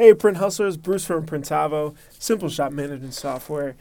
Hey, Print Hustlers, Bruce from Printavo, Simple Shop Management Software.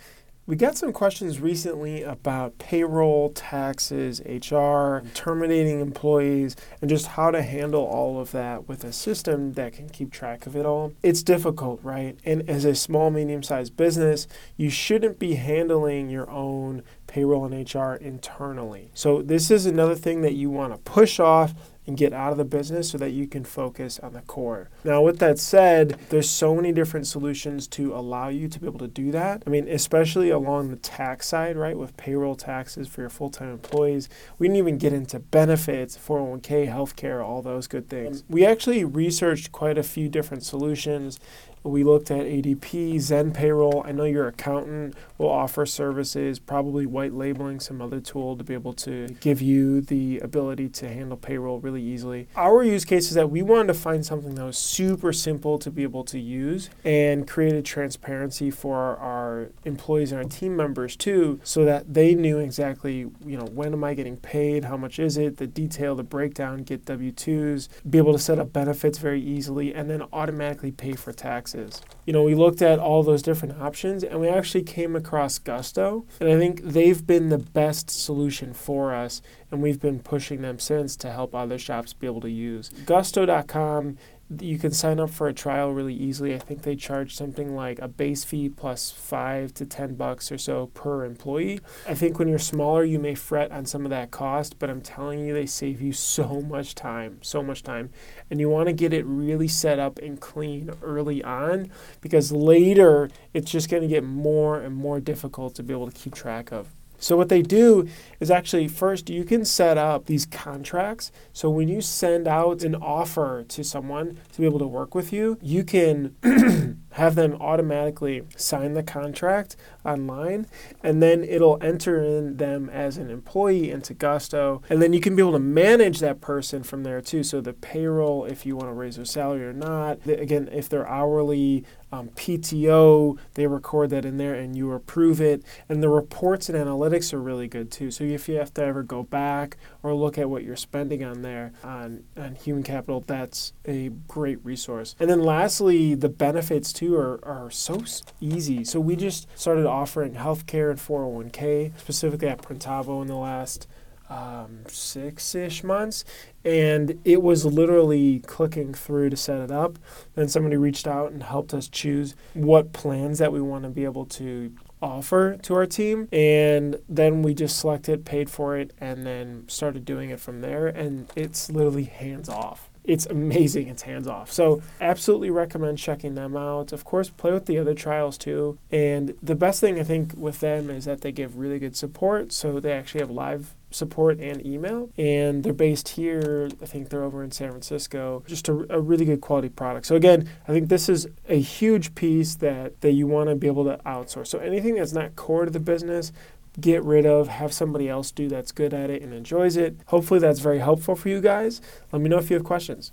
We got some questions recently about payroll, taxes, HR, terminating employees, and just how to handle all of that with a system that can keep track of it all. It's difficult, right? And as a small, medium sized business, you shouldn't be handling your own payroll and HR internally. So, this is another thing that you want to push off and get out of the business so that you can focus on the core. Now, with that said, there's so many different solutions to allow you to be able to do that. I mean, especially along the tax side, right, with payroll taxes for your full time employees. We didn't even get into benefits, 401k, healthcare, all those good things. Um, we actually researched quite a few different solutions we looked at ADP, ZenPayroll. I know your accountant will offer services, probably white labeling some other tool to be able to give you the ability to handle payroll really easily. Our use case is that we wanted to find something that was super simple to be able to use and created transparency for our employees and our team members too, so that they knew exactly, you know, when am I getting paid, how much is it, the detail, the breakdown, get W 2s, be able to set up benefits very easily, and then automatically pay for taxes. You know, we looked at all those different options and we actually came across Gusto. And I think they've been the best solution for us. And we've been pushing them since to help other shops be able to use. Gusto.com you can sign up for a trial really easily. I think they charge something like a base fee plus five to ten bucks or so per employee. I think when you're smaller, you may fret on some of that cost, but I'm telling you, they save you so much time, so much time. And you want to get it really set up and clean early on because later it's just going to get more and more difficult to be able to keep track of. So what they do is actually first you can set up these contracts. So when you send out an offer to someone to be able to work with you, you can have them automatically sign the contract online and then it'll enter in them as an employee into Gusto and then you can be able to manage that person from there too. So the payroll if you want to raise their salary or not. Again, if they're hourly, um, PTO, they record that in there and you approve it. And the reports and analytics are really good too. So if you have to ever go back or look at what you're spending on there on, on human capital, that's a great resource. And then lastly, the benefits too are, are so easy. So we just started offering healthcare and 401k, specifically at Printavo in the last um, six ish months. And it was literally clicking through to set it up. Then somebody reached out and helped us choose what plans that we want to be able to offer to our team. And then we just selected, paid for it, and then started doing it from there. And it's literally hands off it's amazing. It's hands off. So, absolutely recommend checking them out. Of course, play with the other trials too. And the best thing I think with them is that they give really good support. So, they actually have live support and email. And they're based here. I think they're over in San Francisco. Just a, a really good quality product. So, again, I think this is a huge piece that, that you want to be able to outsource. So, anything that's not core to the business, get rid of, have somebody else do that's good at it and enjoys it. Hopefully, that's very helpful for you guys. Let me know if you have questions.